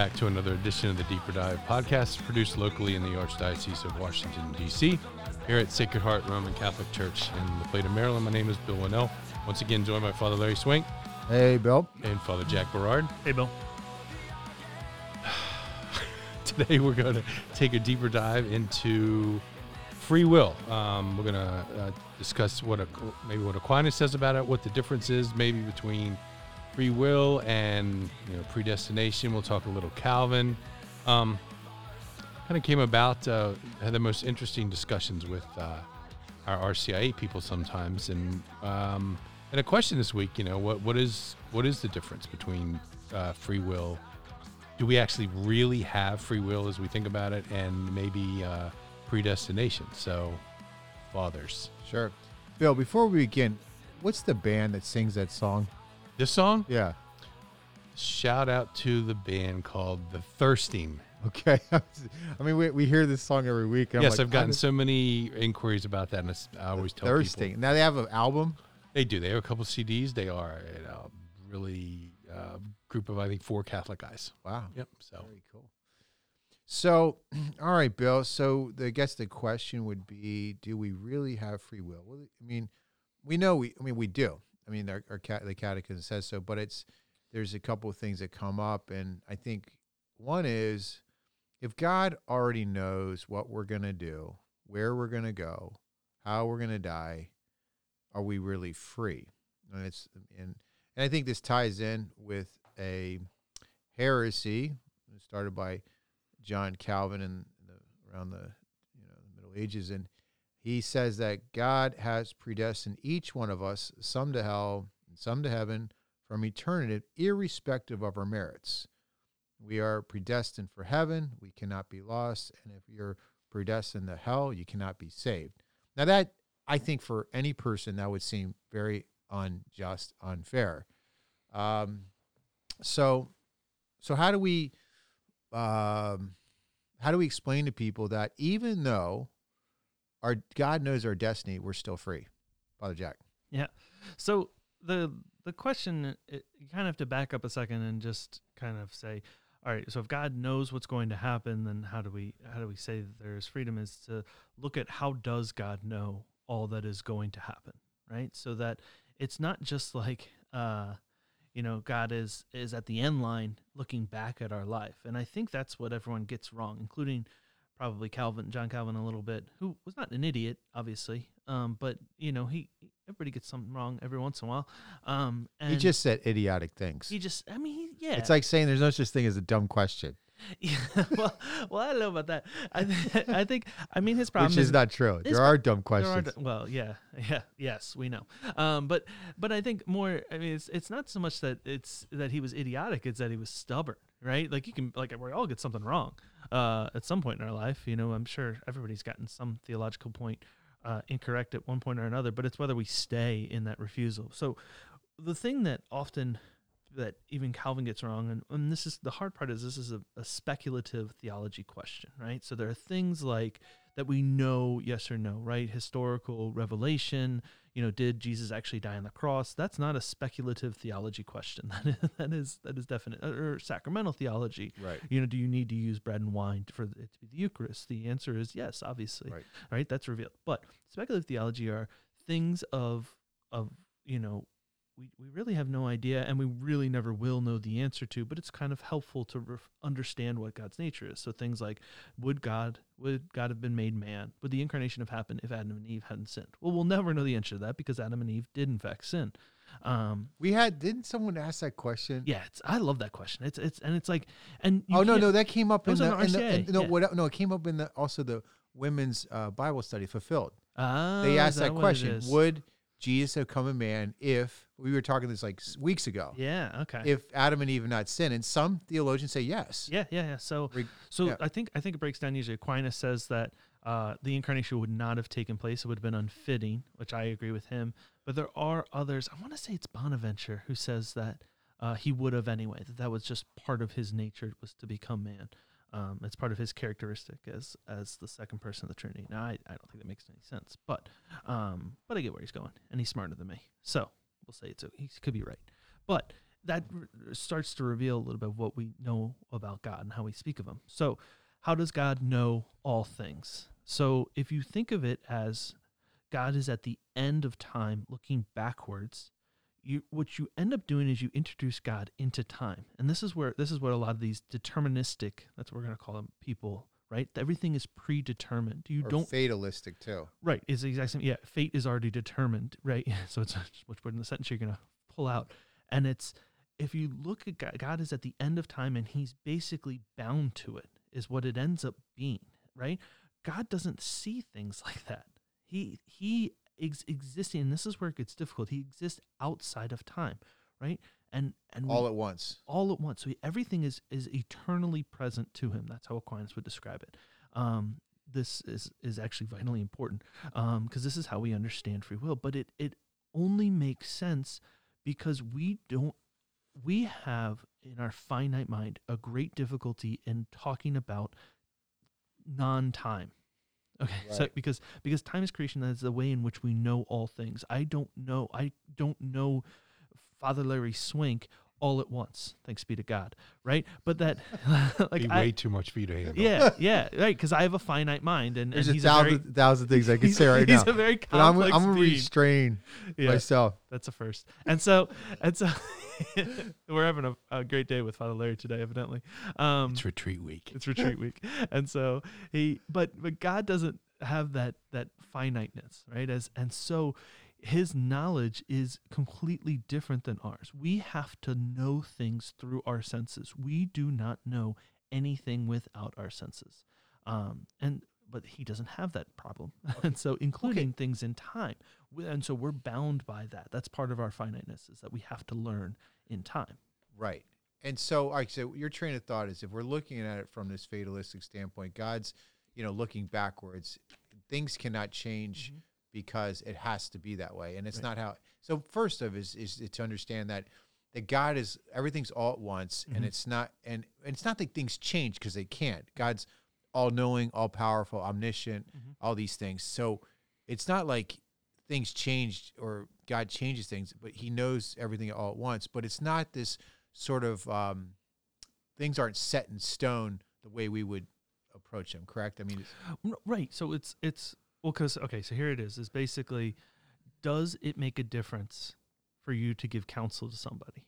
welcome back to another edition of the Deeper Dive podcast, produced locally in the Archdiocese of Washington, D.C., here at Sacred Heart Roman Catholic Church in La Plata Maryland. My name is Bill Wannall. Once again, joined by Father Larry Swink Hey, Bill. and Father Jack Berard. Hey, Bill. Today, we're going to take a deeper dive into free will. Um, we're going to uh, discuss what a, maybe what Aquinas says about it, what the difference is maybe between free will and you know predestination. We'll talk a little Calvin. Um, kind of came about uh, had the most interesting discussions with uh, our RCIA people sometimes, and um, and a question this week. You know what what is what is the difference between uh, free will? Do we actually really have free will as we think about it, and maybe uh, predestination? So, fathers, Sure. Bill, before we begin, what's the band that sings that song? This song. Yeah. Shout out to the band called The Thirsting. Okay. I mean, we, we hear this song every week. and I'm yes, like, I've gotten so many inquiries about that, and it's- I always tell Thirsting. people Now they have an album. they do. They have a couple CDs. They are a really uh, group of I think four Catholic guys. Wow. Yep. So Very cool. So, all right, Bill. So, the, I guess the question would be: Do we really have free will? I mean, we know we. I mean, we do. I mean, our, our the Catechism says so. But it's there's a couple of things that come up, and I think one is if God already knows what we're gonna do, where we're gonna go, how we're gonna die, are we really free? And it's and and I think this ties in with a heresy started by John Calvin in the, around the you know the Middle Ages, and he says that God has predestined each one of us, some to hell and some to heaven, from eternity, irrespective of our merits. We are predestined for heaven; we cannot be lost, and if you're predestined to hell, you cannot be saved. Now that I think for any person that would seem very unjust, unfair. Um, so, so how do we, um, how do we explain to people that even though our God knows our destiny, we're still free, Father Jack? Yeah. So the the question it, you kind of have to back up a second and just kind of say, all right. So if God knows what's going to happen, then how do we how do we say that there is freedom? Is to look at how does God know all that is going to happen, right? So that it's not just like uh, you know God is is at the end line looking back at our life, and I think that's what everyone gets wrong, including probably Calvin, John Calvin, a little bit, who was not an idiot, obviously, um, but you know he everybody gets something wrong every once in a while. Um, and he just said idiotic things. he just I mean he, yeah, It's like saying there's no such thing as a dumb question, yeah, well, well, I don't know about that. I, th- I think, I mean, his problem which is not true. There are dumb are questions. d- well, yeah, yeah, yes, we know. Um, but, but I think more. I mean, it's it's not so much that it's that he was idiotic; it's that he was stubborn, right? Like you can, like we all get something wrong uh, at some point in our life. You know, I'm sure everybody's gotten some theological point uh, incorrect at one point or another. But it's whether we stay in that refusal. So, the thing that often that even Calvin gets wrong, and, and this is the hard part is this is a, a speculative theology question, right? So there are things like that we know yes or no, right? Historical revelation, you know, did Jesus actually die on the cross? That's not a speculative theology question. That is that is that is definite. Or sacramental theology, Right. you know, do you need to use bread and wine for it to be the Eucharist? The answer is yes, obviously. Right. Right? That's revealed. But speculative theology are things of of you know we, we really have no idea and we really never will know the answer to but it's kind of helpful to understand what god's nature is so things like would god would god have been made man would the incarnation have happened if adam and eve hadn't sinned well we'll never know the answer to that because adam and eve did in fact sin um We had didn't someone ask that question? yeah it's i love that question it's it's and it's like and oh no, no, that came up in the, in the in- no, yeah. what, no, it came up in the also the women's uh, Bible study fulfilled. Ah, they asked that, what it question? Would Jesus have come a man if we were talking this like weeks ago? yeah okay If Adam and Eve had not sinned, and some theologians say yes. yeah yeah yeah so Re- So Yeah. I think I think it breaks down usually. Aquinas says that uh, the incarnation would not have taken place; it would have been unfitting, which I agree with him. But there are others. I want to say it's Bonaventure who says that uh, he would have anyway. That that was just part of his nature was to become man. Um, it's part of his characteristic as as the second person of the Trinity. Now I, I don't think that makes any sense, but um, but I get where he's going, and he's smarter than me. So we'll say it's he could be right. But that r- starts to reveal a little bit of what we know about God and how we speak of Him. So, how does God know all things? So, if you think of it as God is at the end of time looking backwards, you what you end up doing is you introduce God into time. And this is where this is what a lot of these deterministic, that's what we're going to call them people, right? Everything is predetermined. You Or don't fatalistic too. Right. Is the exact same. Yeah. Fate is already determined. Right. So it's which word in the sentence you're going to pull out. And it's, if you look at God, God is at the end of time and he's basically bound to it, is what it ends up being. Right. God doesn't see things like that. He, he ex- existing, and this is where it gets difficult. He exists outside of time. Right. And, and we- All at once. all at once. So he- everything is is eternally present to him. That's how Aquinas would describe it. Um, this is is actually vitally important because this is how we understand free will. But it it only makes sense because we don't we have in our finite mind a great difficulty in talking about non-time. Okay, so because because time is creation, that is the way in which we know all things. I don't know. I don't know Father Larry Swink all at once. Thanks be to God, right? But that, like, I, way too much for you to handle. yeah, yeah, right. Because I have a finite mind, and, There's and a he's thousand, a very, thousand things I could say right he's now. a very But I'm, I'm gonna being. restrain Yeah, myself. that's a first. And so, and so, we're having a, a great day with Father Larry today, evidently. Um, It's retreat week. it's retreat week, and so he, but but God doesn't have that that finiteness, right? As and so, His knowledge is completely different than ours. We have to know things through our senses. We do not know anything without our senses, um, and but He doesn't have that problem, and so including things in time, and so we're bound by that. That's part of our finiteness is that we have to learn in time. Right. And so, all right, so your train of thought is if we're looking at it from this fatalistic standpoint, God's, you know, looking backwards, things cannot change because it has to be that way. And it's Mm-hmm. Right. not how so first of is is to understand that that God is everything's all at once and Mhm. it's not and, and it's not that things change because they can't. God's all knowing, all powerful, omniscient, Mhm. all these things. So it's not like things changed or God changes things, but He knows everything all at once. But it's not this sort of um, things aren't set in stone the way we would approach them. Correct? I mean, Right. So it's it's well, because okay, so here it is. Is basically, does it make a difference for you to give counsel to somebody?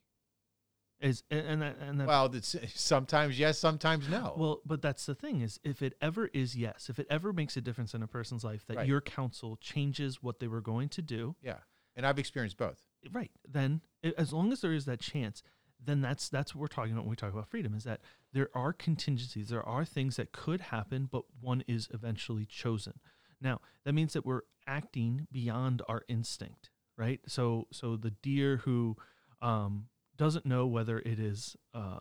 Is and and that, and that, well, it's, sometimes yes, sometimes no. well, but that's the thing is if it ever is yes, if it ever makes a difference in a person's life that Right. your counsel changes what they were going to do, yeah, and I've experienced both. right? Then as long as there is that chance, then that's that's what we're talking about when we talk about freedom is that there are contingencies, there are things that could happen, but one is eventually chosen. Now that means that we're acting beyond our instinct, right? So so the deer who um, doesn't know whether it is uh,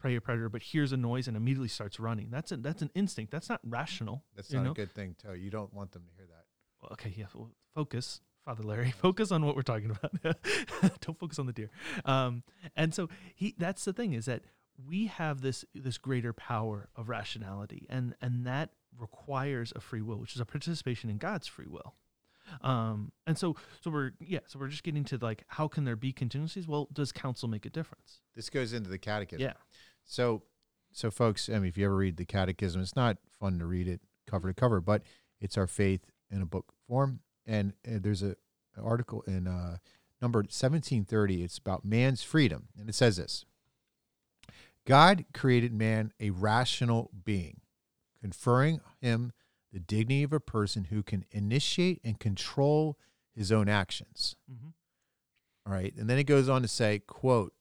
prey or predator, but hears a noise and immediately starts running. That's a, that's an instinct. That's not rational. That's not know? a good thing, too. You don't want them to hear that. Well, okay, yeah. Well, focus, Father Larry. Focus on what we're talking about. Don't focus on the deer. Um, and so he. That's the thing is that we have this this greater power of rationality, and and that requires a free will, which is a participation in God's free will. Um, and so so we're yeah. So we're just getting to like how can there be contingencies? Well, does counsel make a difference? This goes into the catechism. Yeah. So, so folks, I mean, if you ever read the catechism, it's not fun to read it cover to cover, but it's our faith in a book form. And uh, there's a an article in uh, number 1730. It's about man's freedom, and it says this: God created man a rational being, conferring him the dignity of a person who can initiate and control his own actions. Mm-hmm. All right. And then it goes on to say, quote,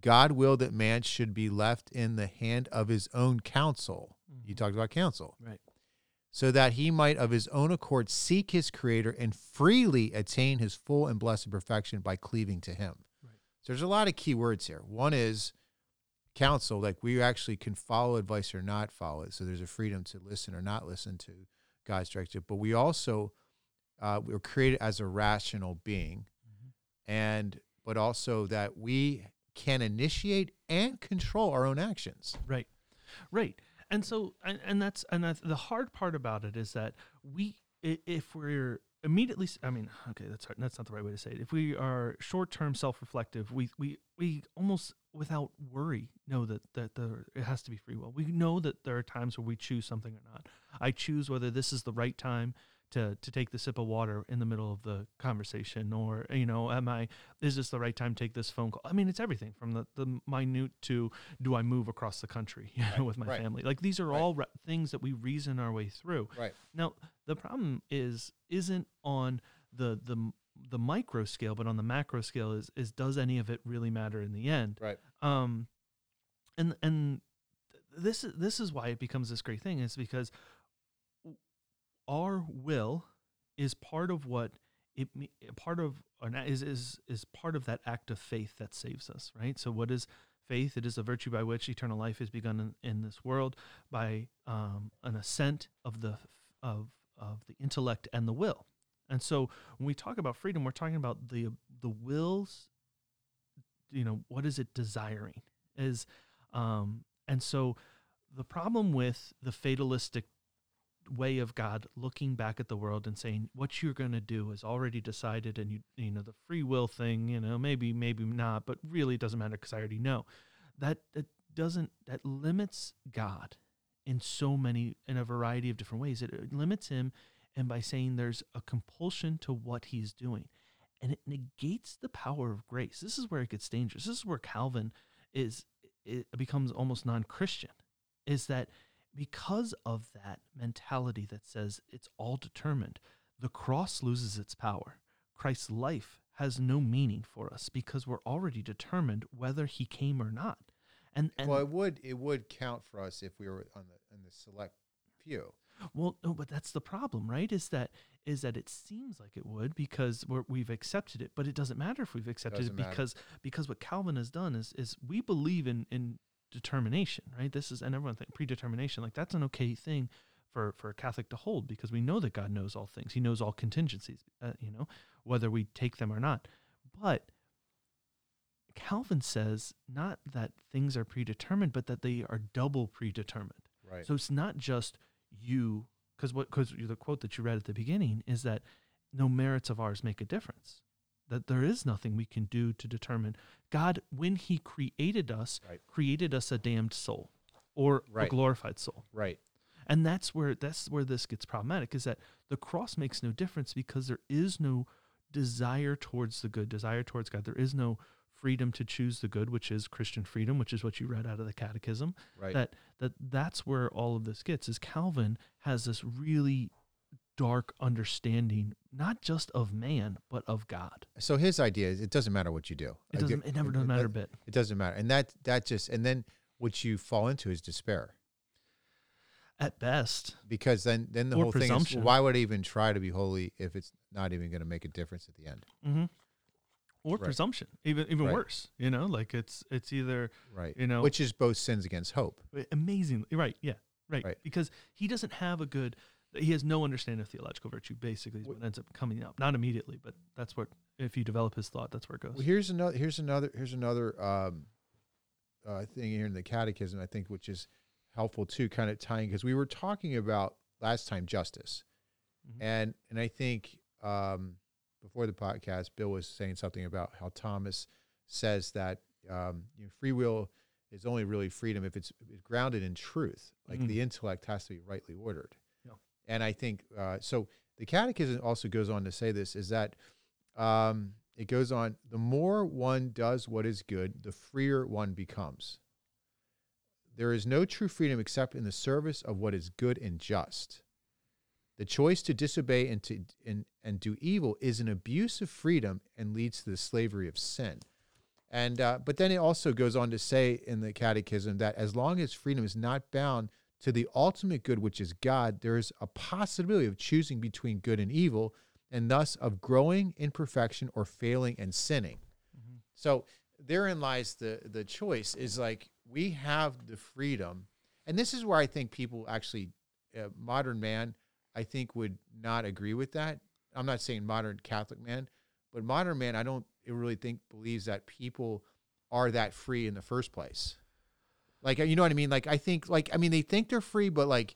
God willed that man should be left in the hand of his own counsel. You talked about counsel. Right. So that he might of his own accord seek his creator and freely attain his full and blessed perfection by cleaving to him. Right. So there's a lot of key words here. One is counsel, like we actually can follow advice or not follow it. So there's a freedom to listen or not listen to God's directive. But we also uh, we were created as a rational being and but also that we can initiate and control our own actions. Right, right, and so and, and that's and that's the hard part about it is that we if we're immediately i mean okay that's hard, that's not the right way to say it if we are short-term self-reflective we we we almost without worry know that that there it has to be free will we know that there are times where we choose something or not i choose whether this is the right time to to take the sip of water in the middle of the conversation or you know am i is this the right time to take this phone call i mean it's everything from the the minute to do i move across the country you know, with my right. family like these are Right. all re- things that we reason our way through Right. now, the problem is isn't on the the the micro scale, but on the macro scale is is does any of it really matter in the end? Right. Um, and and this is this is why it becomes this great thing is because our will is part of what it part of is is is part of that act of faith that saves us, right? So what is faith? It is a virtue by which eternal life is begun in, in this world by um, an ascent of the of of the intellect and the will. And so when we talk about freedom, we're talking about the the wills. You know, what is it desiring? Is um, and so the problem with the fatalistic way of God looking back at the world and saying what you're going to do is already decided and you you know the free will thing you know maybe maybe not but really it doesn't matter because I already know that that doesn't that limits God in so many in a variety of different ways it, it limits him and by saying there's a compulsion to what he's doing and it negates the power of grace this is where it gets dangerous this is where Calvin is it becomes almost non-Christian is that because of that mentality that says it's all determined, the cross loses its power. Christ's life has no meaning for us because we're already determined whether he came or not. And and well, it would it would count for us if we were on the on the select few. Well, no, but that's the problem, right? Is that is that it seems like it would because we're, we've accepted it, but it doesn't matter if we've accepted Doesn't it matter. because because what Calvin has done is is we believe in in determination, right? This is and everyone think predetermination, like that's an okay thing for for a Catholic to hold because we know that God knows all things. He knows all contingencies, uh, you know, whether we take them or not. But Calvin says not that things are predetermined, but that they are double predetermined. Right. So it's not just you, because what because the quote that you read at the beginning is that no merits of ours make a difference. That there is nothing we can do to determine God when He created us, Right. created us a damned soul or a glorified soul. right. And that's where that's where this gets problematic is that the cross makes no difference because there is no desire towards the good, desire towards God. There is no freedom to choose the good, which is Christian freedom, which is what you read out of the catechism. Right. That that that's where all of this gets is Calvin has this really dark understanding not just of man but of God. so his idea is it doesn't matter what you do. It doesn't it never doesn't matter a bit. it doesn't matter, and that that just and then what you fall into is despair At best. because then then the whole thing is why would I even try to be holy if it's not even going to make a difference at the end? Mm-hmm. Or Right. presumption. Even even Right. worse. You know, like it's it's either Right. you know Which is both sins against hope. amazingly right yeah right. Right. because he doesn't have a good he has no understanding of theological virtue basically is what ends up coming up not immediately but that's what if you develop his thought that's where it goes Well, here's another. Here's another. Here's another um, uh, thing here in the Catechism. I think which is helpful too, kind of tying because we were talking about last time justice, Mhm. and and I think um, before the podcast, Bill was saying something about how Thomas says that um, you know, free will is only really freedom if it's, it's grounded in truth. Like Mhm. the intellect has to be rightly ordered. Yeah. And I think uh, so. The Catechism also goes on to say this is that um, it goes on the more one does what is good, the freer one becomes. There is no true freedom except in the service of what is good and just. The choice to disobey and to and, and do evil is an abuse of freedom and leads to the slavery of sin. And uh, but then it also goes on to say in the Catechism that as long as freedom is not bound to the ultimate good, which is God, there is a possibility of choosing between good and evil, and thus of growing in perfection or failing and sinning. Mhm. So therein lies the the choice is like we have the freedom, and this is where I think people actually, uh, modern man, I think would not agree with that. I'm not saying modern Catholic man, but modern man, I don't really think believes that people are that free in the first place. Like you know what I mean? Like I think like I mean they think they're free, but like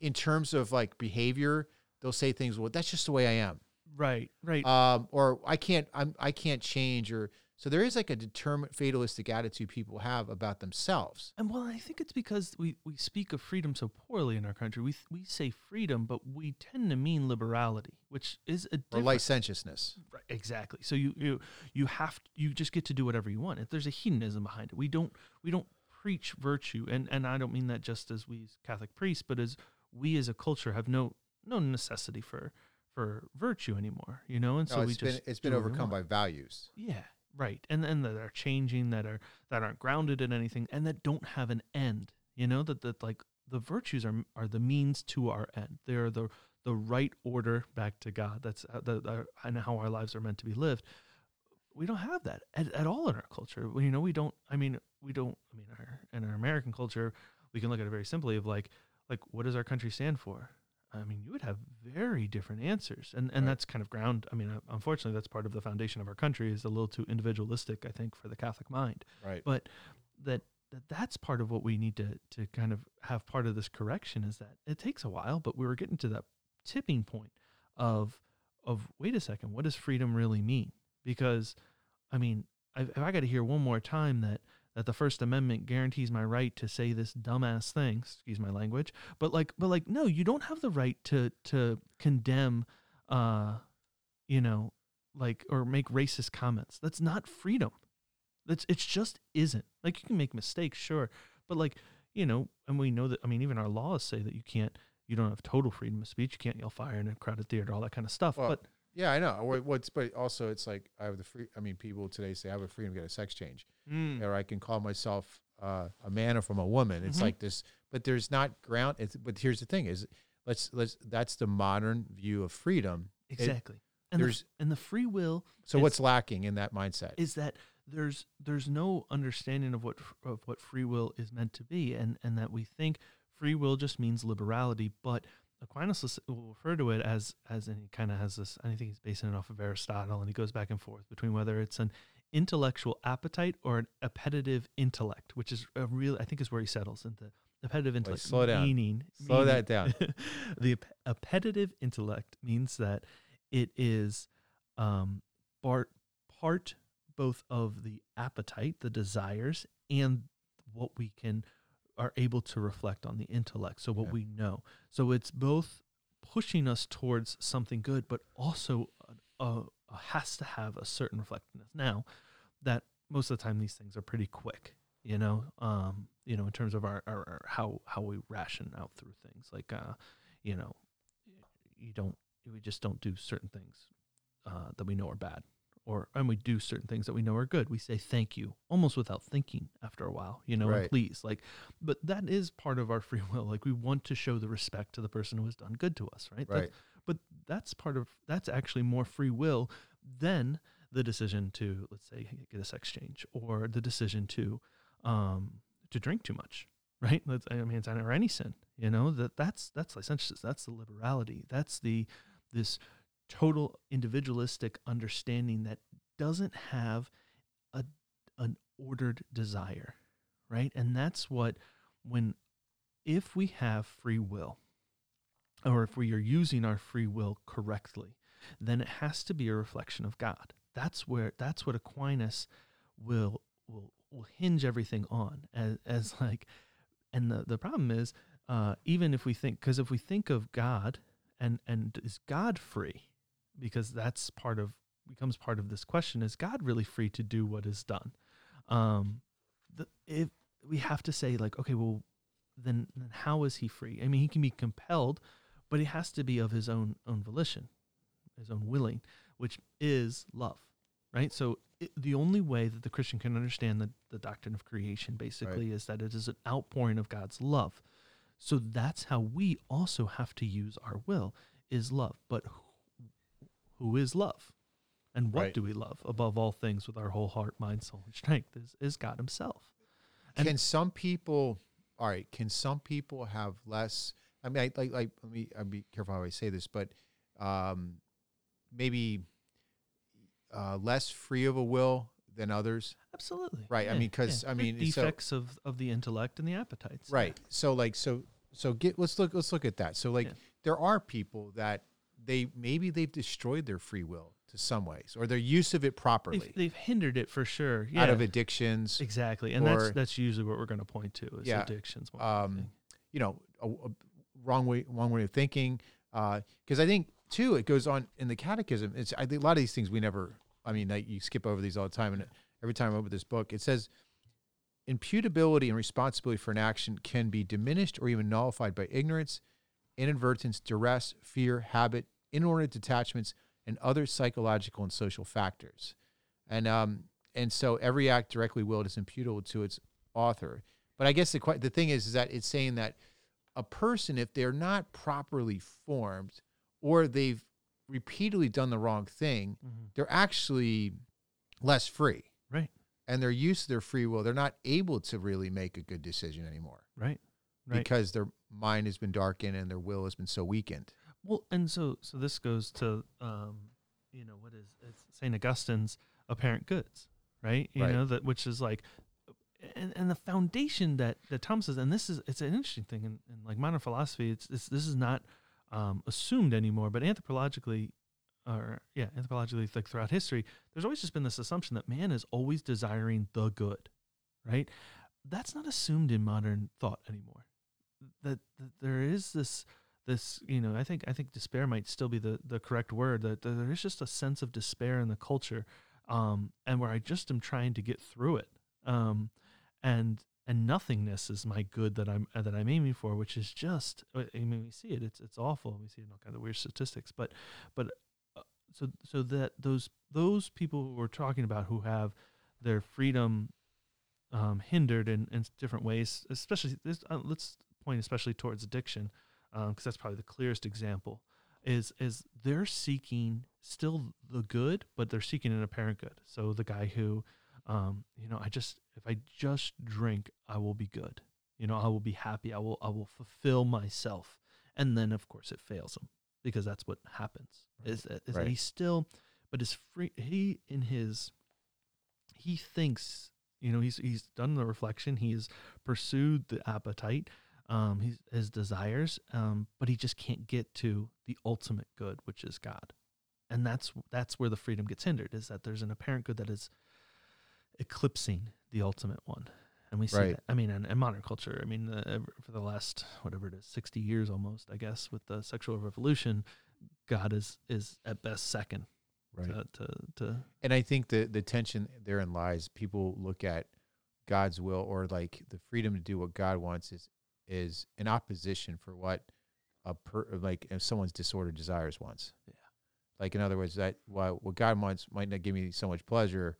in terms of like behavior, they'll say things. Well, that's just the way I am. right, right. um, or I can't I'm I can't change or so there is like a determined fatalistic attitude people have about themselves. And well, I think it's because we, we speak of freedom so poorly in our country. We we say freedom, but we tend to mean liberality, which is a Or licentiousness. Right, exactly. So you you you have you just get to do whatever you want. If There's a hedonism behind it. We don't we don't preach virtue, and and I don't mean that just as we as Catholic priests, but as we as a culture have no no necessity for for virtue anymore. You know, and so No, we it's been just it's been we overcome by values. yeah right, and and that are changing that are that aren't grounded in anything and that don't have an end. You know that that like the virtues are are the means to our end. They are the the right order back to God. That's uh, the, the and how our lives are meant to be lived. We don't have that at, at all in our culture. Well, You know, we don't. I mean, we don't. I mean, our in our American culture, we can look at it very simply of like, like what does our country stand for? I mean, very different answers, and and Right. that's kind of ground. I mean, uh, unfortunately, that's part of the foundation of our country is a little too individualistic. I think for the Catholic mind Right. but that, that that's part of what we need to to kind of have part of this correction is that it takes a while but we were getting to that tipping point of of wait a second what does freedom really mean because i mean I, if i got to hear one more time that that the first amendment guarantees my right to say this dumbass thing excuse my language but like but like no you don't have the right to to condemn uh you know like or make racist comments that's not freedom that's it's just isn't. Like you can make mistakes, sure, but like you know, and we know that. I mean, even our laws say that you can't, you don't have total freedom of speech. You can't yell fire in a crowded theater, all that kind of stuff. Well, but Yeah, I know. What- What's but also it's like I have the free. I mean, people today say I have a freedom to get a sex change, mm, or I can call myself uh, a man or from a woman. It's Mhm. like this, but there's not ground. It's, but here's the thing: is let's let's that's the modern view of freedom. exactly. and the, there's- and the free will So It's- what's lacking in that mindset? is that there's there's no understanding of what of what free will is meant to be, and and that we think free will just means liberality, but Aquinas will refer to it as as and he kind of has this. I think he's basing it off of Aristotle, and he goes back and forth between whether it's an intellectual appetite or an appetitive intellect, which is a real I think is where he settles into the appetitive intellect. slow down. Meaning, Slow meaning- that down. the appetitive intellect means that it is um, part part both of the appetite, the desires, and what we can are able to reflect on the intellect. So what Yeah. we know. So it's both pushing us towards something good, but also uh, uh, has to have a certain reflectiveness. Now, that most of the time these things are pretty quick. You know, um, you know, in terms of our, our, our how how we ration out through things, like uh, you know, you don't we just don't do certain things uh, that we know are bad or and we do certain things that we know are good we say thank you almost without thinking after a while you know and please like but that is part of our free will like we want to show the respect to the person who has done good to us right? Right. but that's part of that's actually more free will than the decision to let's say get a sex change or the decision to um to drink too much right? That's, i mean it's or any sin you know that that's that's licentiousness that's the liberality that's the this total individualistic understanding that doesn't have a an ordered desire right? And that's what when if we have free will or if we are using our free will correctly then it has to be a reflection of god. That's where that's what aquinas will will will hinge everything on as, as like and the, the problem is uh, even if we think because if we think of god and and is god free because that's part of becomes part of this question is god really free to do what is done? Um the, if we have to say like okay well then, then how is he free? I mean he can be compelled but it has to be of his own own volition his own willing which is love right? So it, the only way that the christian can understand the, the doctrine of creation basically is that it is an outpouring of god's love. So that's how we also have to use our will is love. But who, is love. And what Right. do we love above all things with our whole heart mind soul and strength is, is god himself. And- can some people all right can some people have less i mean I, like like let me i'll be careful how i say this but um maybe uh less free of a will than others? Absolutely. Right, I mean, 'cause, I They're mean, so- defects of, of the intellect and the appetites. Right. So like so so get let's look let's look at that. So like Yeah. there are people that they maybe they've destroyed their free will to some ways or their use of it properly They've, they've hindered it for sure. Yeah, out of addictions. exactly, and or- that's that's usually what we're going to point to is Yeah, addictions. Um, you know, a, a wrong way, wrong way of thinking. Because I think too, it goes on in the Catechism. It's I think a lot of these things we never. I mean, like, you skip over these all the time, and every time I open this book, it says imputability and responsibility for an action can be diminished or even nullified by ignorance, inadvertence, duress, fear, habit, inordinate detachments, and other psychological and social factors. And um, and so every act directly willed is imputable to its author. But I guess the the thing is, is that it's saying that a person, if they're not properly formed, or they've repeatedly done the wrong thing, Mhm. they're actually less free. Right. And their use of their free will, they're not able to really make a good decision anymore right, right. because their mind has been darkened and their will has been so weakened. Well, and so so this goes to um, you know, what is it's Saint Augustine's apparent goods, right? You Right. know that which is like, and and the foundation that that Thomas says, and this is it's an interesting thing in, in like modern philosophy. It's, it's this is not um, assumed anymore, but anthropologically. Or yeah, anthropologically, like throughout history, there's always just been this assumption that man is always desiring the good, right? That's not assumed in modern thought anymore. That, that there is this this you know i think i think despair might still be the the correct word that, that there is just a sense of despair in the culture um and where i just am trying to get through it um and and nothingness is my good that i'm that i'm aiming for which is just uh, i mean we see it it's it's awful we see it in all kinds of weird statistics but but uh, so so that those those people who we're talking about who have their freedom um, hindered in, in different ways especially this uh, let's point especially towards addiction because that's probably the clearest example is is they're seeking still the good but they're seeking an apparent good. So the guy who um, you know i just if i just drink i will be good. You know i will be happy. I will i will fulfill myself. And then of course it fails him because that's what happens. Is that, is Right. he still but is free he in his he thinks you know he's he's done the reflection. He's pursued the appetite um he's, his desires um but he just can't get to the ultimate good which is god and that's that's where the freedom gets hindered is that there's an apparent good that is eclipsing the ultimate one and we see Right. that i mean in, in modern culture i mean uh, for the last whatever it is 60 years almost i guess with the sexual revolution god is is at best second to, to to And I think the the tension therein lies. People look at God's will or like the freedom to do what God wants is is in opposition for what a per like if someone's disordered desires wants. Yeah. Like in other words, that what what God wants might not give me so much pleasure,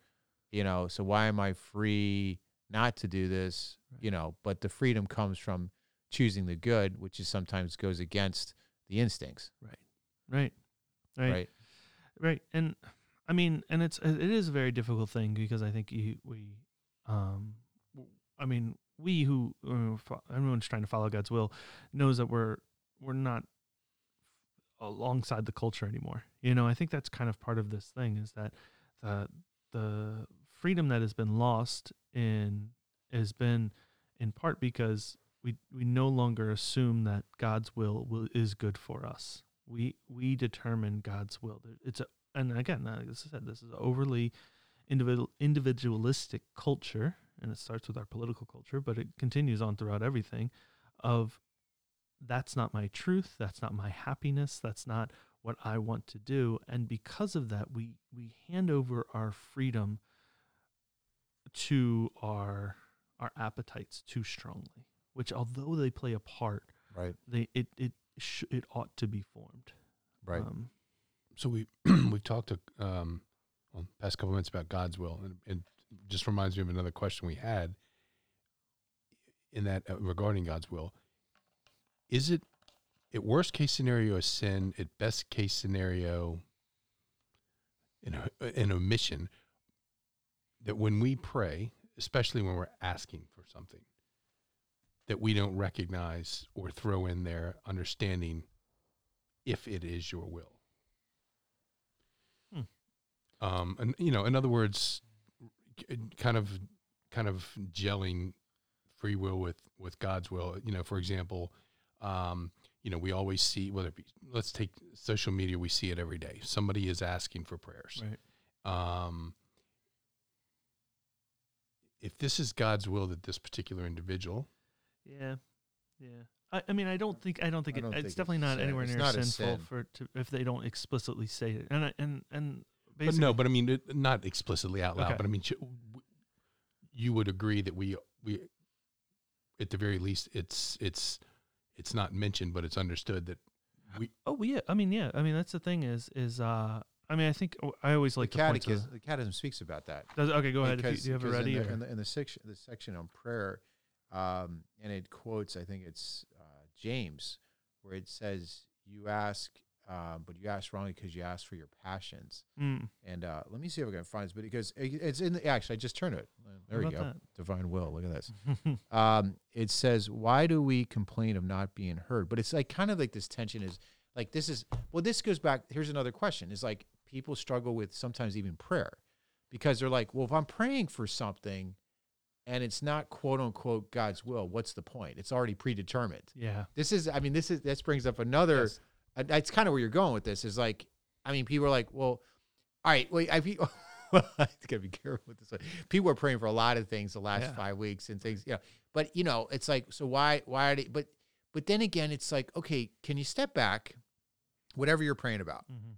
you know. So why am I free not to do this? Right. You know, but the freedom comes from choosing the good, which is sometimes goes against the instincts, right right right? right right and i mean and it's it is a very difficult thing because i think you, we um i mean we who uh, everyone's trying to follow god's will knows that we're we're not alongside the culture anymore you know i think that's kind of part of this thing is that the the freedom that has been lost in has been in part because we we no longer assume that God's will, will is good for us. We we determine God's will. It's a and again, as I said, this is overly individual individualistic culture, and it starts with our political culture, but it continues on throughout everything. Of that's not my truth. That's not my happiness. That's not what I want to do. And because of that, we we hand over our freedom to our our appetites too strongly. Which, although they play a part, Right, they it it sh- it ought to be formed. right. Um, So we we've talked to um, well, past couple minutes about God's will, and it just reminds me of another question we had in that uh, regarding God's will. Is it at worst case scenario a sin? At best case scenario, an an omission that when we pray, especially when we're asking for something, that we don't recognize or throw in there understanding if it is your will. Um, and you know, in other words, kind of, kind of gelling free will with with God's will. You know, for example, um, you know, we always see whether it be let's take social media, we see it every day. Somebody is asking for prayers. Right. Um, if this is God's will that this particular individual, Yeah, yeah. I, I mean, I don't think I don't think I don't it's think definitely it's not sin. anywhere It's near not sinful sin. for to, if they don't explicitly say it. And I, and and but no, but I mean, it, not explicitly out loud, Okay. but I mean, you would agree that we we, at the very least, it's it's it's not mentioned, but it's understood that we oh yeah. I mean, yeah. I mean, that's the thing is is uh. I mean, I think I always like the to point to. catechism, the catechism speaks about that. Does, okay, go ahead. If you, do you have it because ready? In the, in the, in the section, the section on prayer, um, and it quotes, I think it's uh, James, where it says, "You ask, um, but you asked wrongly because you asked for your passions." Mm, And uh, let me see if I can find this, but because it- it's in the actually, I just turned it. There we go. that? Divine will. Look at this. um, it says, "Why do we complain of not being heard?" But it's like kind of like this tension is like this is well. This goes back. Here's another question: Is like people struggle with sometimes even prayer because they're like, "Well, if I'm praying for something and it's not quote unquote God's will, what's the point? It's already predetermined." yeah. This is, I mean, this is this brings up another. Yes. That's kind of where you're going with this. Is like, I mean, people are like, "Well, all right, wait, I." Well, I gotta be careful with this. one. People are praying for a lot of things the last Yeah. five weeks and things, you know. But you know, it's like, so why, why are they? But, but then again, it's like, okay, can you step back, whatever you're praying about, hmm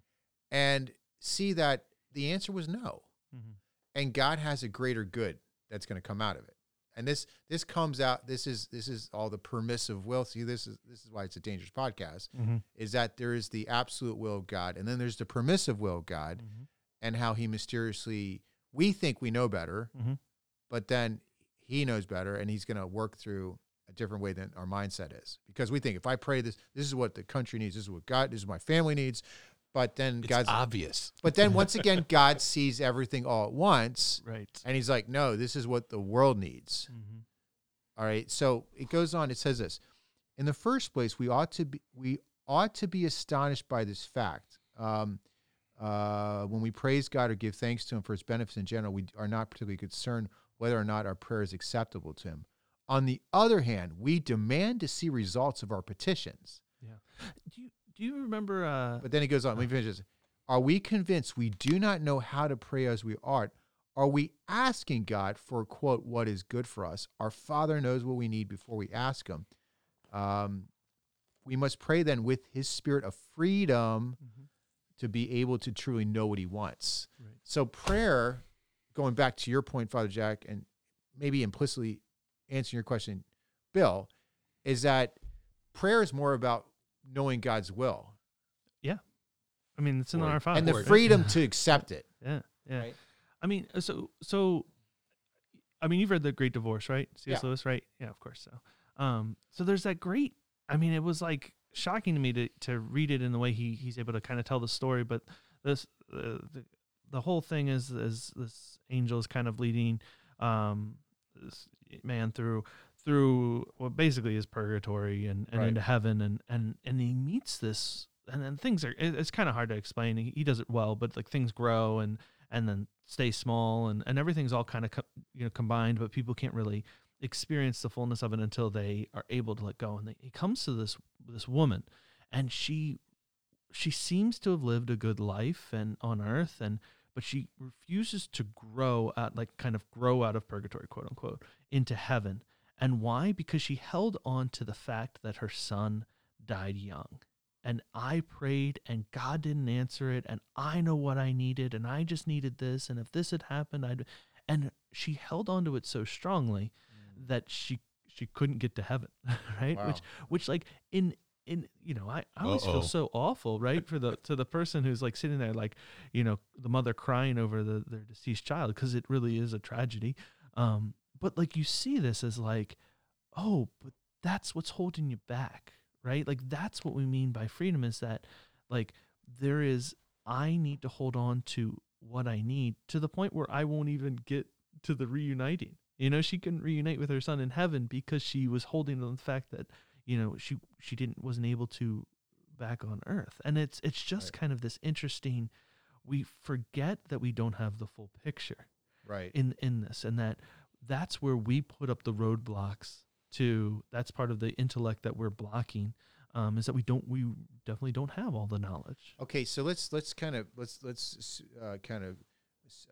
and see that the answer was no, hmm and God has a greater good that's going to come out of it. And this, this comes out. This is, this is all the permissive will. See, this is, this is why it's a dangerous podcast. hmm Is that there is the absolute will of God, and then there's the permissive will of God, hmm and how He mysteriously we think we know better, hmm but then he knows better and he's going to work through a different way than our mindset is because we think if i pray this this is what the country needs this is what god this is what my family needs but then it's god's obvious. but then once again god sees everything all at once Right. and he's like no this is what the world needs. Hmm all right so it goes on it says this in the first place we ought to be we ought to be astonished by this fact um, uh, when we praise god or give thanks to him for his benefits in general we are not particularly concerned whether or not our prayer is acceptable to him. On the other hand we demand to see results of our petitions. Do you do you remember? Uh, but then he goes on let me finish this are we convinced we do not know how to pray as we ought are we asking god for quote what is good for us our father knows what we need before we ask him um, we must pray then with his spirit of freedom Mhm. to be able to truly know what he wants Right. so prayer going back to your point father jack and maybe implicitly answering your question bill is that prayer is more about knowing god's will Yeah. I mean, it's in Or- our Father. and the right? freedom to accept it Yeah. Yeah. Right. I mean, so so. I mean, you've read the Great Divorce, right? C.S. Yeah. Lewis, right? Yeah, of course. So, um, so there's that great. I mean, it was like shocking to me to to read it in the way he he's able to kind of tell the story. But this uh, the the whole thing is is this angel is kind of leading um this man through through what basically is purgatory and, and Right. into heaven and and and he meets this and then things are it, it's kind of hard to explain. He, he does it well but like things grow and and then stay small and and everything's all kind of co- you know combined but people can't really experience the fullness of it until they are able to let go. And they, he comes to this this woman and she she seems to have lived a good life and on earth and but she refuses to grow out like kind of grow out of purgatory quote unquote into heaven and why? Because she held on to the fact that her son died young. And I prayed and God didn't answer it and I know what I needed and I just needed this and if this had happened I'd and she held on to it so strongly that she she couldn't get to heaven right? Wow. which which like in in you know I, I always Uh-oh. feel so awful right for the to the person who's like sitting there like you know the mother crying over the their deceased child because it really is a tragedy. Um but like you see this as like oh but that's what's holding you back right? Like that's what we mean by freedom is that like there is i need to hold on to what i need to the point where i won't even get to the reuniting. You know she couldn't reunite with her son in heaven because she was holding on the fact that you know she she didn't wasn't able to back on earth. And it's it's just Right. kind of this interesting we forget that we don't have the full picture right. in in this and that that's where we put up the roadblocks to that's part of the intellect that we're blocking um, is that we don't we definitely don't have all the knowledge. Okay, so let's let's kind of let's let's uh, kind of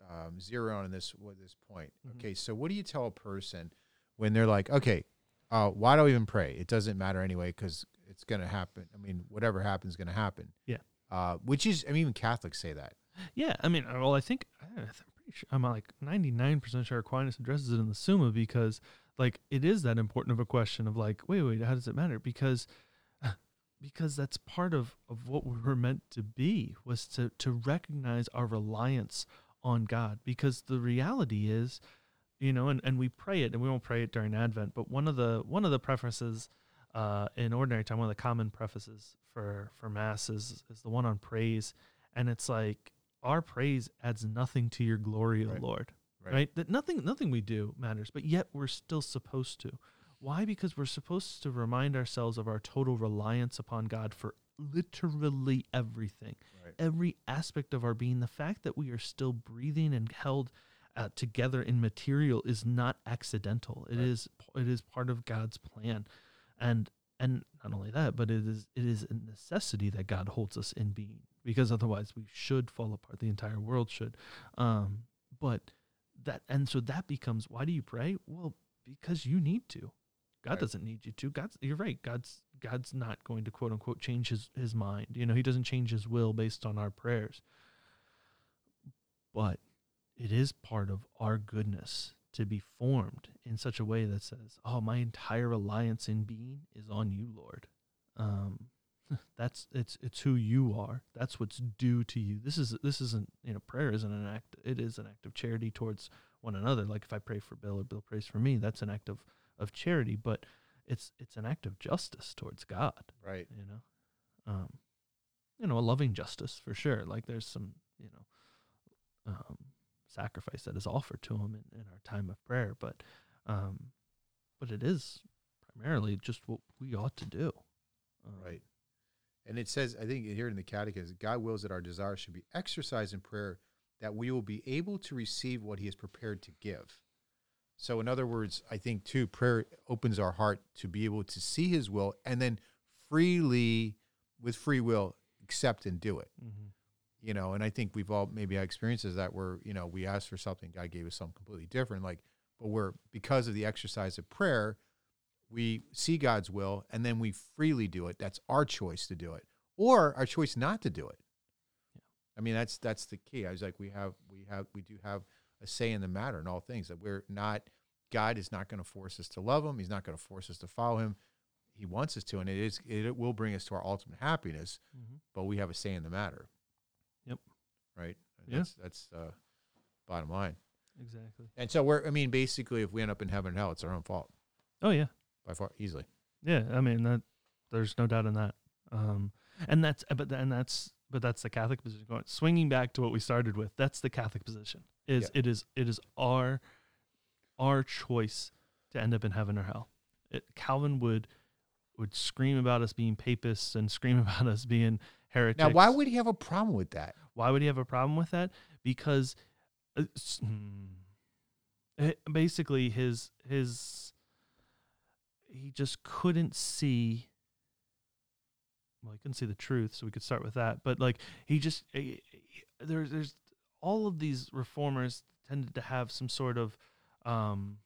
um, zero on this with this point. Mhm. Okay, so what do you tell a person when they're like, okay, uh, why do I even pray? It doesn't matter anyway because it's going to happen. I mean, whatever happens is going to happen. Yeah. Uh, which is, I mean, even Catholics say that. Yeah, I mean, well, I think I- sure I'm like 99% sure Aquinas addresses it in the Summa because, like, it is that important of a question of like, wait, wait, how does it matter? Because, because that's part of of what we were meant to be was to to recognize our reliance on God. Because the reality is, you know, and, and we pray it, and we won't pray it during Advent, but one of the one of the prefaces uh, in ordinary time, one of the common prefaces for for Mass is is the one on praise, and it's like our praise adds nothing to your glory, Right. O Lord. Right. Right. That nothing nothing we do matters, but yet we're still supposed to. Why? Because we're supposed to remind ourselves of our total reliance upon God for literally everything, Right. every aspect of our being. The fact that we are still breathing and held uh, together in material is not accidental. It Right. is it is part of God's plan, and and not only that, but it is it is a necessity that God holds us in being because otherwise we should fall apart. The entire world should. Um, but that and so that becomes why do you pray? Well, because you need to. God Right. doesn't need you to. God's you're right. God's God's not going to quote unquote change his his mind. You know, he doesn't change his will based on our prayers. But it is part of our goodness to be formed in such a way that says, "Oh, my entire reliance in being is on you, Lord." Um, that's it's it's who you are. That's what's due to you. This is this isn't you know prayer isn't an act. It is an act of charity towards one another. Like if I pray for Bill or Bill prays for me, that's an act of of charity. But it's it's an act of justice towards God. Right. You know, um, you know, a loving justice for sure. Like there's some you know um, sacrifice that is offered to Him in, in our time of prayer, but um, but it is primarily just what we ought to do. Um, Right. And it says, I think here in the Catechism, God wills that our desires should be exercised in prayer, that we will be able to receive what He has prepared to give. So, in other words, I think too, prayer opens our heart to be able to see His will and then freely, with free will, accept and do it. Mm-hmm. You know, and I think we've all maybe had experiences that where, you know, we asked for something, God gave us something completely different. Like, but we're, because of the exercise of prayer, we see God's will and then we freely do it. That's our choice to do it, or our choice not to do it. Yeah. I mean, that's that's the key. I was like, we have we have we do have a say in the matter in all things. That we're not. God is not going to force us to love Him. He's not going to force us to follow Him. He wants us to, and it is it will bring us to our ultimate happiness. Mm-hmm. But we have a say in the matter. Yep. Right. Yeah. That's that's uh, bottom line. Exactly. And so we're. I mean, basically, if we end up in heaven and hell, it's our own fault Oh yeah. By far, easily. Yeah, I mean that. There's no doubt in that. Um, and that's but and that's but that's the Catholic position. Going swinging back to what we started with. That's the Catholic position. Is Yeah. it is it is our our choice to end up in heaven or hell. It, Calvin would would scream about us being papists and scream about us being heretics. Now, why would he have a problem with that? Why would he have a problem with that? Because uh, hmm, it- basically his his he just couldn't see well he couldn't see the truth so we could start with that but like he just eh, eh, there's there's all of these reformers tended to have some sort of um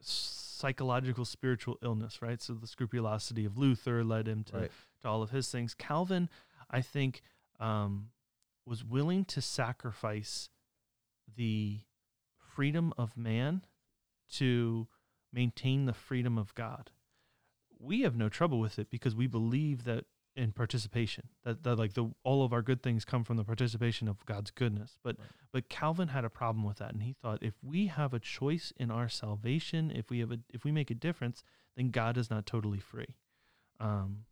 psychological spiritual illness right so the scrupulosity of luther led him to Right. to all of his things. Calvin, I think, um, was willing to sacrifice the freedom of man to maintain the freedom of God. We have no trouble with it because we believe that in participation that, that like the all of our good things come from the participation of God's goodness. But Right. but Calvin had a problem with that and he thought if we have a choice in our salvation, if we have a if we make a difference, then God is not totally free. Um,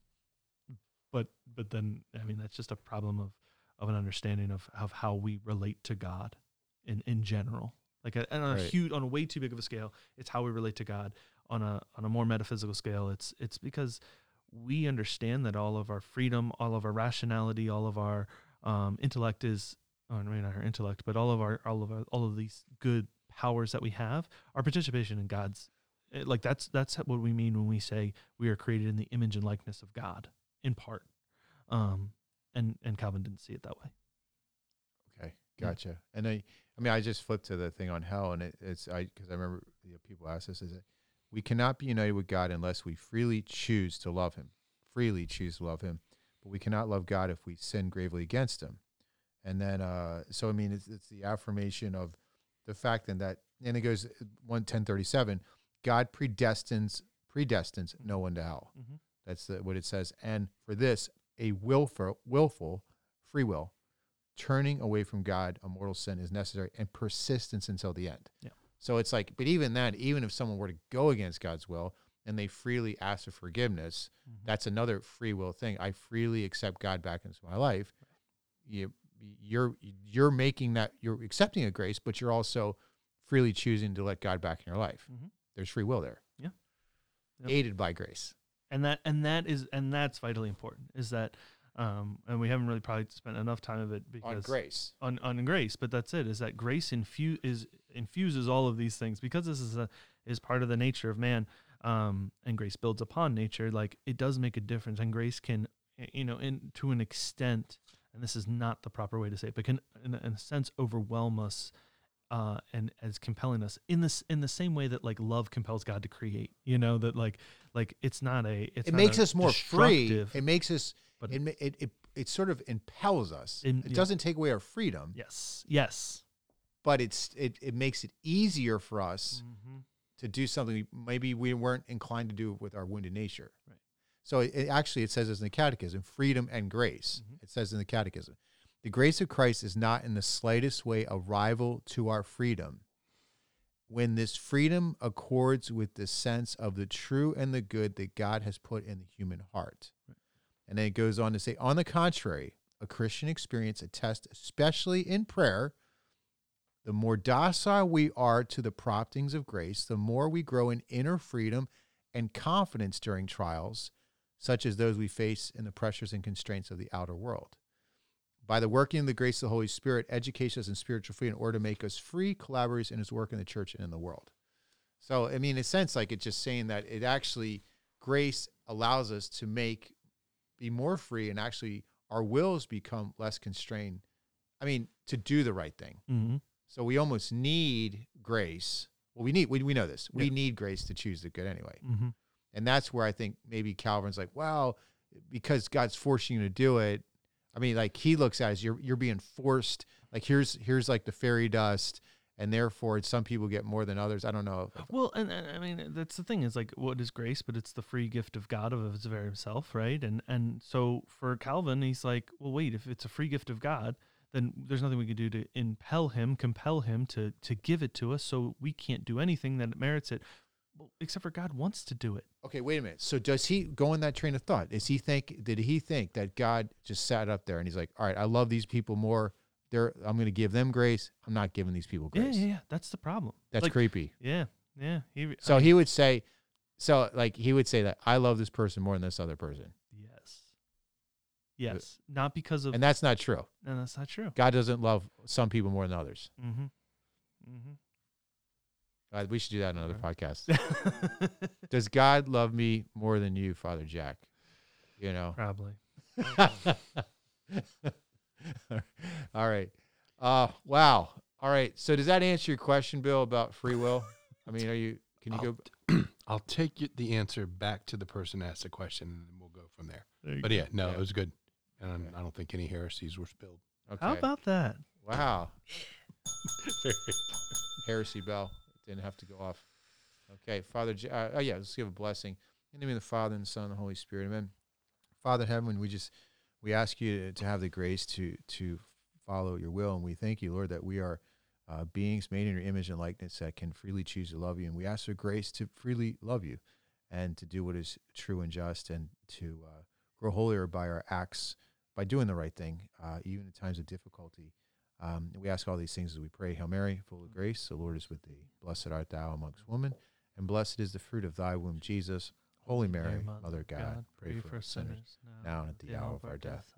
but but then I mean that's just a problem of of an understanding of of how we relate to God in in general. Like a, and on a Right. huge on a way too big of a scale, it's how we relate to God. On a on a more metaphysical scale, it's it's because we understand that all of our freedom, all of our rationality, all of our um, intellect is oh, I mean not our intellect, but all of our all of our, all of these good powers that we have, our participation in God's It- like that's that's what we mean when we say we are created in the image and likeness of God, in part. Um, and and Calvin didn't see it that way. Okay, Yeah. gotcha. And I, I mean, I just flipped to the thing on hell, and it, it's I because I remember you know, people ask us is that we cannot be united with God unless we freely choose to love Him, freely choose to love Him, but we cannot love God if we sin gravely against Him. And then, uh, so I mean, it's, it's the affirmation of the fact then that, and it goes one ten thirty seven, God predestines predestines no one to hell. Mhm. That's the, what it says. And for this, a willful, willful free will, turning away from God, a mortal sin is necessary, and persistence until the end. Yeah. So it's like, but even then, even if someone were to go against God's will and they freely ask for forgiveness, Mhm. that's another free will thing. I freely accept God back into my life. You, you're you're making that you're accepting a grace, but you're also freely choosing to let God back in your life. Mhm. There's free will there. Yeah. Yep. Aided by grace. and that and that is and that's vitally important is that um and we haven't really probably spent enough time of it because On grace. on, on grace but that's it is that grace infu- is infuses all of these things because this is a is part of the nature of man um and grace builds upon nature like it does make a difference and grace can you know in to an extent and this is not the proper way to say it but can in in a sense overwhelm us uh, and as compelling us in this in the same way that like love compels God to create, you know that like like it's not a it's it makes us more free. It makes us. but- it, it it it sort of impels us. In- it yeah. doesn't take away our freedom, yes, yes, but it's it it makes it easier for us mm-hmm. to do something maybe we weren't inclined to do with our wounded nature. Right. So it, it actually it says this in the Catechism: freedom and grace. Mhm. It says in the Catechism, the grace of Christ is not in the slightest way a rival to our freedom. When this freedom accords with the sense of the true and the good that God has put in the human heart. And then it goes on to say, on the contrary, a Christian experience attests, especially in prayer, the more docile we are to the promptings of grace, the more we grow in inner freedom and confidence during trials, such as those we face in the pressures and constraints of the outer world. By the working of the grace of the Holy Spirit, educates us in spiritual freedom in order to make us free collaborators in his work in the church and in the world. So, I mean, in a sense, like it's just saying that it actually, grace allows us to make, be more free and actually our wills become less constrained. I mean, to do the right thing. Mm-hmm. So we almost need grace. Well, we need we, we know this. We Yeah. need grace to choose the good anyway. Mm-hmm. And that's where I think maybe Calvin's like, well, because God's forcing you to do it. I mean, like he looks at it as you're you're being forced. Like here's here's like the fairy dust, and therefore some people get more than others. I don't know. Well, and, and I mean that's the thing is like what is grace, but it's the free gift of God of His very Himself, right? And and so for Calvin, he's like, well, wait, if it's a free gift of God, then there's nothing we can do to impel Him, compel Him to to give it to us. So we can't do anything that merits it, except for God wants to do it. Okay, wait a minute. So does he go in that train of thought? Is he think did he think that God just sat up there and he's like, all right, I love these people more. They're I'm going to give them grace. I'm not giving these people grace. Yeah, yeah, yeah. That's the problem. That's Like, creepy. Yeah, yeah. He, So I- he would say, so like he would say that I love this person more than this other person, yes, yes, not because of, and that's not true. and that's not true. God doesn't love some people more than others. Mm-hmm. Mm-hmm. Uh, we should do that in another Right. podcast. Does God love me more than you, Father Jack? You know. Probably. All right. Uh wow. All right. So does that answer your question, Bill, about free will? I mean, are you can you I'll, go I'll take you, the answer back to the person who asked the question, and then we'll go from there. There you But go. yeah, no, Yeah. it was good, and Okay. I don't think any heresies were spilled. Okay. How about that? wow. Heresy bell. Didn't have to go off. Okay, Father. Uh, oh yeah, let's give a blessing in the name of the Father and the Son and the Holy Spirit. Amen. Father heaven, we just we ask you to, to have the grace to to follow your will, and we thank you, Lord, that we are uh, beings made in your image and likeness that can freely choose to love you, and we ask for grace to freely love you, and to do what is true and just, and to uh, grow holier by our acts, by doing the right thing, uh, even in times of difficulty. Um, we ask all these things as we pray. Hail Mary, full of grace, the Lord is with thee. Blessed art thou amongst women, and blessed is the fruit of thy womb, Jesus. Holy Mary, Mother of God, pray, for us sinners, now and at the hour of our death.